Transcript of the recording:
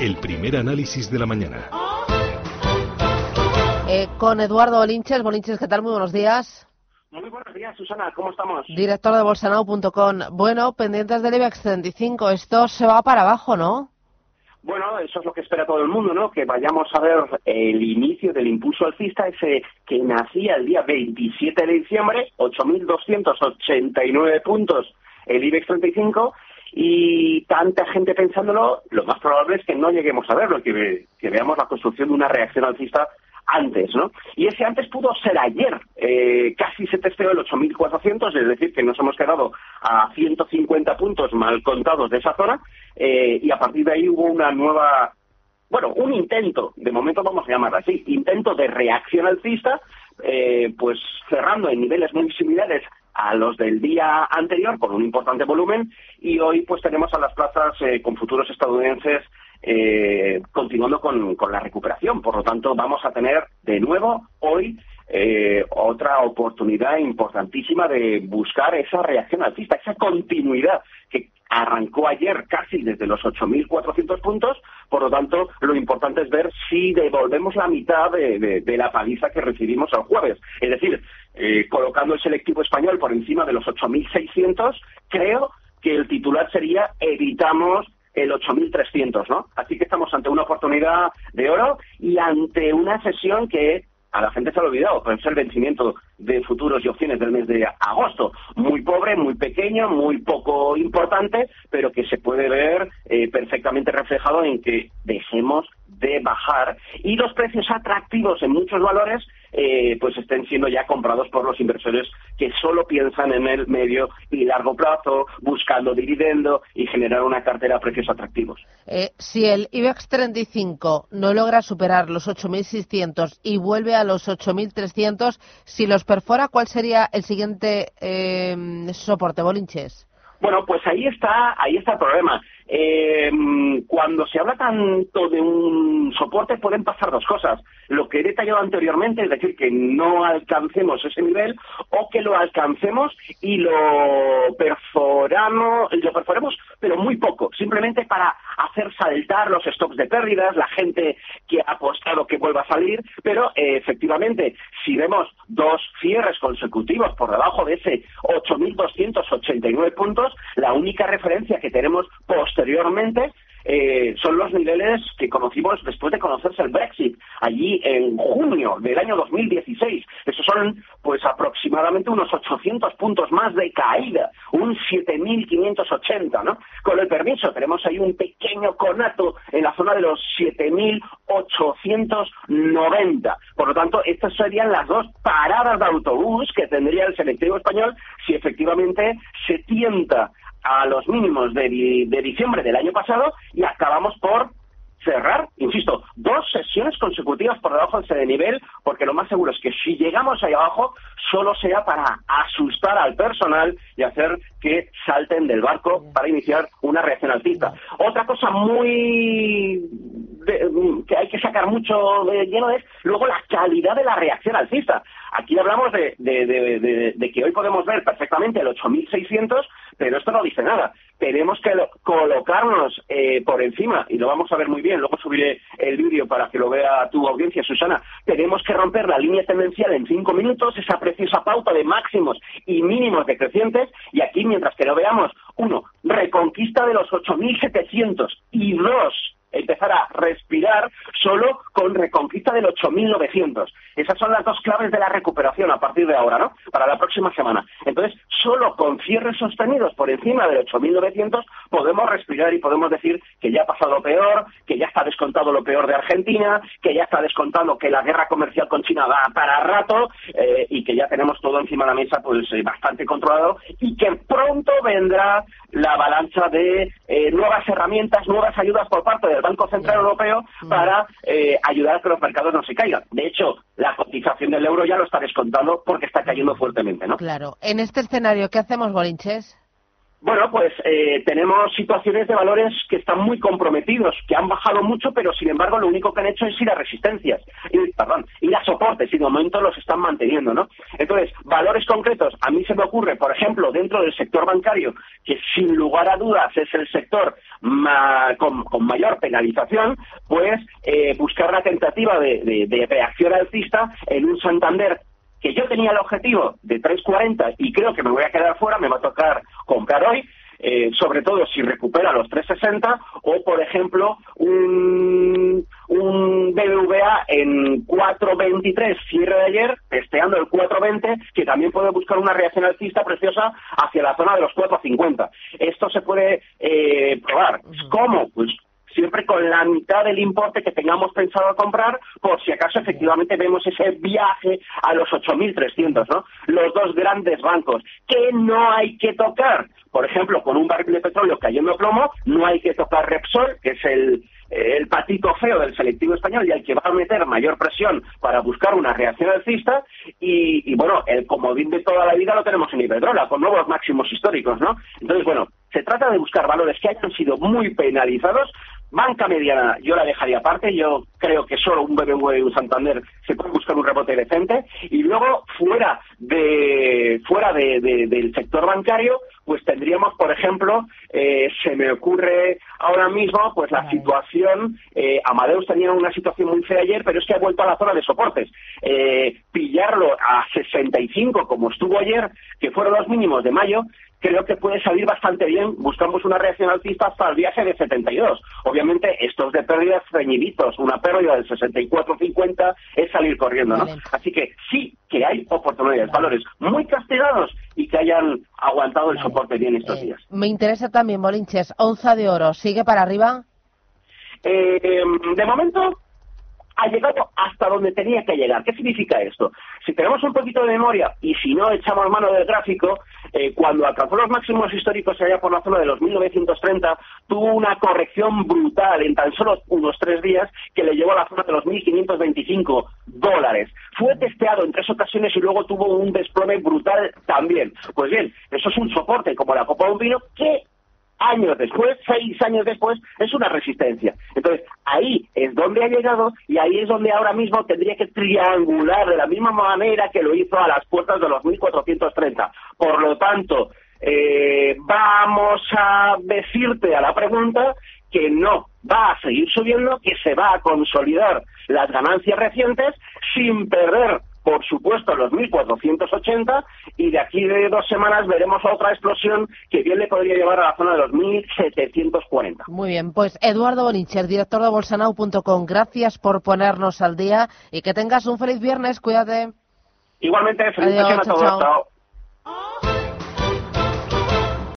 el primer análisis de la mañana. Eh, con Eduardo Bolinches. Bolinches, ¿qué tal? Muy buenos días. Muy buenos días, Susana. ¿Cómo estamos? Director de bolsanao.com. Bueno, pendientes del IBEX 35. Esto se va para abajo, ¿no? Bueno, eso es lo que espera todo el mundo, ¿no? Que vayamos a ver el inicio del impulso alcista, ese que nacía el día 27 de diciembre, 8.289 puntos el IBEX 35, y tanta gente pensándolo, lo más probable es que no lleguemos a verlo, que, veamos la construcción de una reacción alcista antes, ¿no? Y ese antes pudo ser ayer. Eh, casi se testeó el 8.400, es decir, que nos hemos quedado a 150 puntos mal contados de esa zona, eh, y a partir de ahí hubo una nueva, bueno, un intento, de momento vamos a llamarlo así, intento de reacción alcista, eh, pues cerrando en niveles muy similares a los del día anterior con un importante volumen y hoy pues tenemos a las plazas con futuros estadounidenses eh, continuando con, la recuperación. Por lo tanto, vamos a tener de nuevo hoy eh, otra oportunidad importantísima de buscar esa reacción alcista, esa continuidad que arrancó ayer casi desde los 8.400 puntos. Por lo tanto, lo importante es ver si devolvemos la mitad de, la paliza que recibimos el jueves. Es decir, eh, colocando el selectivo español por encima de los 8.600, creo que el titular sería evitamos el 8.300, ¿no? Así que estamos ante una oportunidad de oro y ante una sesión que a la gente se ha olvidado, puede ser el vencimiento de futuros y opciones del mes de agosto. Muy pobre, muy pequeño, muy poco importante, pero que se puede ver eh, perfectamente reflejado en que dejemos de bajar y los precios atractivos en muchos valores eh, pues estén siendo ya comprados por los inversores que solo piensan en el medio y largo plazo, buscando dividendo y generar una cartera a precios atractivos. Eh, si el IBEX 35 no logra superar los 8.600 y vuelve a los 8.300, si los perfora, ¿cuál sería el siguiente eh, soporte, Bolinches? Bueno, pues ahí está, ahí está el problema. Eh, cuando se habla tanto de un soporte pueden pasar dos cosas. Lo que he detallado anteriormente, es decir, que no alcancemos ese nivel o que lo alcancemos y lo perforamos, lo perforemos, pero muy poco, simplemente para hacer saltar los stocks de pérdidas, la gente que ha apostado que vuelva a salir, pero eh, efectivamente, si vemos dos cierres consecutivos por debajo de ese 8.289 puntos, la única referencia que tenemos posteriormente eh, son los niveles que conocimos después de conocerse el Brexit, allí en junio del año 2016. Esos son, pues, aproximadamente unos 800 puntos más de caída, un 7.580, ¿no? Con el permiso, tenemos ahí un pequeño conato en la zona de los 7.890. Por lo tanto, estas serían las dos paradas de autobús que tendría el selectivo español si efectivamente se tienta a los mínimos de, diciembre del año pasado y acabamos por cerrar, insisto, dos sesiones consecutivas por debajo de nivel, porque lo más seguro es que si llegamos ahí abajo, solo sea para asustar al personal y hacer que salten del barco para iniciar una reacción alcista. Otra cosa muy que hay que sacar mucho de lleno es luego la calidad de la reacción alcista. Aquí hablamos de, de que hoy podemos ver perfectamente el 8600 pero esto no dice nada. Tenemos que colocarnos eh, por encima, y lo vamos a ver muy bien, luego subiré el vídeo para que lo vea tu audiencia, Susana. Tenemos que romper la línea tendencial en cinco minutos, esa preciosa pauta de máximos y mínimos decrecientes, y aquí, mientras que lo veamos, uno, reconquista de los 8.700 y dos, empezar a respirar solo con reconquista del 8.900. Esas son las dos claves de la recuperación a partir de ahora, ¿no? Para la próxima semana. Entonces, solo con cierres sostenidos por encima del 8.900 podemos respirar y podemos decir que ya ha pasado lo peor, que ya está descontado lo peor de Argentina, que ya está descontado que la guerra comercial con China va para rato eh, y que ya tenemos todo encima de la mesa pues eh, bastante controlado y que pronto vendrá la avalancha de eh, nuevas herramientas, nuevas ayudas por parte de Banco Central Europeo para ayudar a que los mercados no se caigan. De hecho, la cotización del euro ya lo está descontando porque está cayendo fuertemente, ¿no? Claro. En este escenario, ¿qué hacemos, Bolinches? Bueno, pues eh, tenemos situaciones de valores que están muy comprometidos, que han bajado mucho, pero sin embargo lo único que han hecho es ir a resistencias, ir, perdón, ir a soportes y de momento los están manteniendo, ¿no? Entonces, valores concretos, a mí se me ocurre, por ejemplo, dentro del sector bancario, que sin lugar a dudas es el sector con, mayor penalización, pues eh, buscar la tentativa de, de reacción alcista en un Santander que yo tenía el objetivo de 3.40 y creo que me voy a quedar fuera, me va a tocar comprar hoy, eh, sobre todo si recupera los 360 o, por ejemplo, un, un BBVA en 4.23 cierre de ayer, testeando el 4.20, que también puede buscar una reacción alcista preciosa hacia la zona de los 4.50. Esto se puede eh, probar. ¿Cómo? Pues siempre con la mitad del importe que tengamos pensado comprar, por si acaso efectivamente vemos ese viaje a los 8.300, ¿no? Los dos grandes bancos. que no hay que tocar? Por ejemplo, con un barril de petróleo cayendo plomo, no hay que tocar Repsol, que es el, el patito feo del selectivo español y al que va a meter mayor presión para buscar una reacción alcista y, y bueno, el comodín de toda la vida lo tenemos en Iberdrola, con nuevos máximos históricos, ¿no? Entonces, bueno, se trata de buscar valores que hayan sido muy penalizados Banca mediana yo la dejaría aparte, yo creo que solo un BBV y un Santander se puede buscar un rebote decente. Y luego fuera de fuera del sector bancario pues tendríamos por ejemplo eh, se me ocurre ahora mismo pues la situación eh, Amadeus tenía una situación muy fea ayer pero es que ha vuelto a la zona de soportes. Eh, pillarlo a 65 como estuvo ayer que fueron los mínimos de mayo creo que puede salir bastante bien. Buscamos una reacción alcista hasta el viaje de 72. Obviamente, estos de pérdidas ceñiditos, una pérdida del 64-50 es salir corriendo, ¿no? Así que sí que hay oportunidades, valores muy castigados y que hayan aguantado el soporte bien estos eh, días. Me interesa también, Molinches, onza de oro, ¿sigue para arriba? Eh, de momento, ha llegado hasta donde tenía que llegar. ¿Qué significa esto? Si tenemos un poquito de memoria y si no echamos mano del gráfico, eh, cuando alcanzó los máximos históricos allá por la zona de los 1930, tuvo una corrección brutal en tan solo unos tres días que le llevó a la zona de los 1.525 dólares. Fue testeado en tres ocasiones y luego tuvo un desplome brutal también. Pues bien, eso es un soporte como la copa de un vino que años después, seis años después, es una resistencia. Entonces, ahí es donde ha llegado y ahí es donde ahora mismo tendría que triangular de la misma manera que lo hizo a las puertas de los 1430. Por lo tanto, eh, vamos a decirte a la pregunta que no va a seguir subiendo, que se va a consolidar las ganancias recientes sin perder por supuesto, los 1.480 y de aquí de dos semanas veremos otra explosión que bien le podría llevar a la zona de los 1.740. Muy bien, pues Eduardo Bonicher, director de bolsanau.com, gracias por ponernos al día y que tengas un feliz viernes, cuídate. Igualmente, feliz a todos.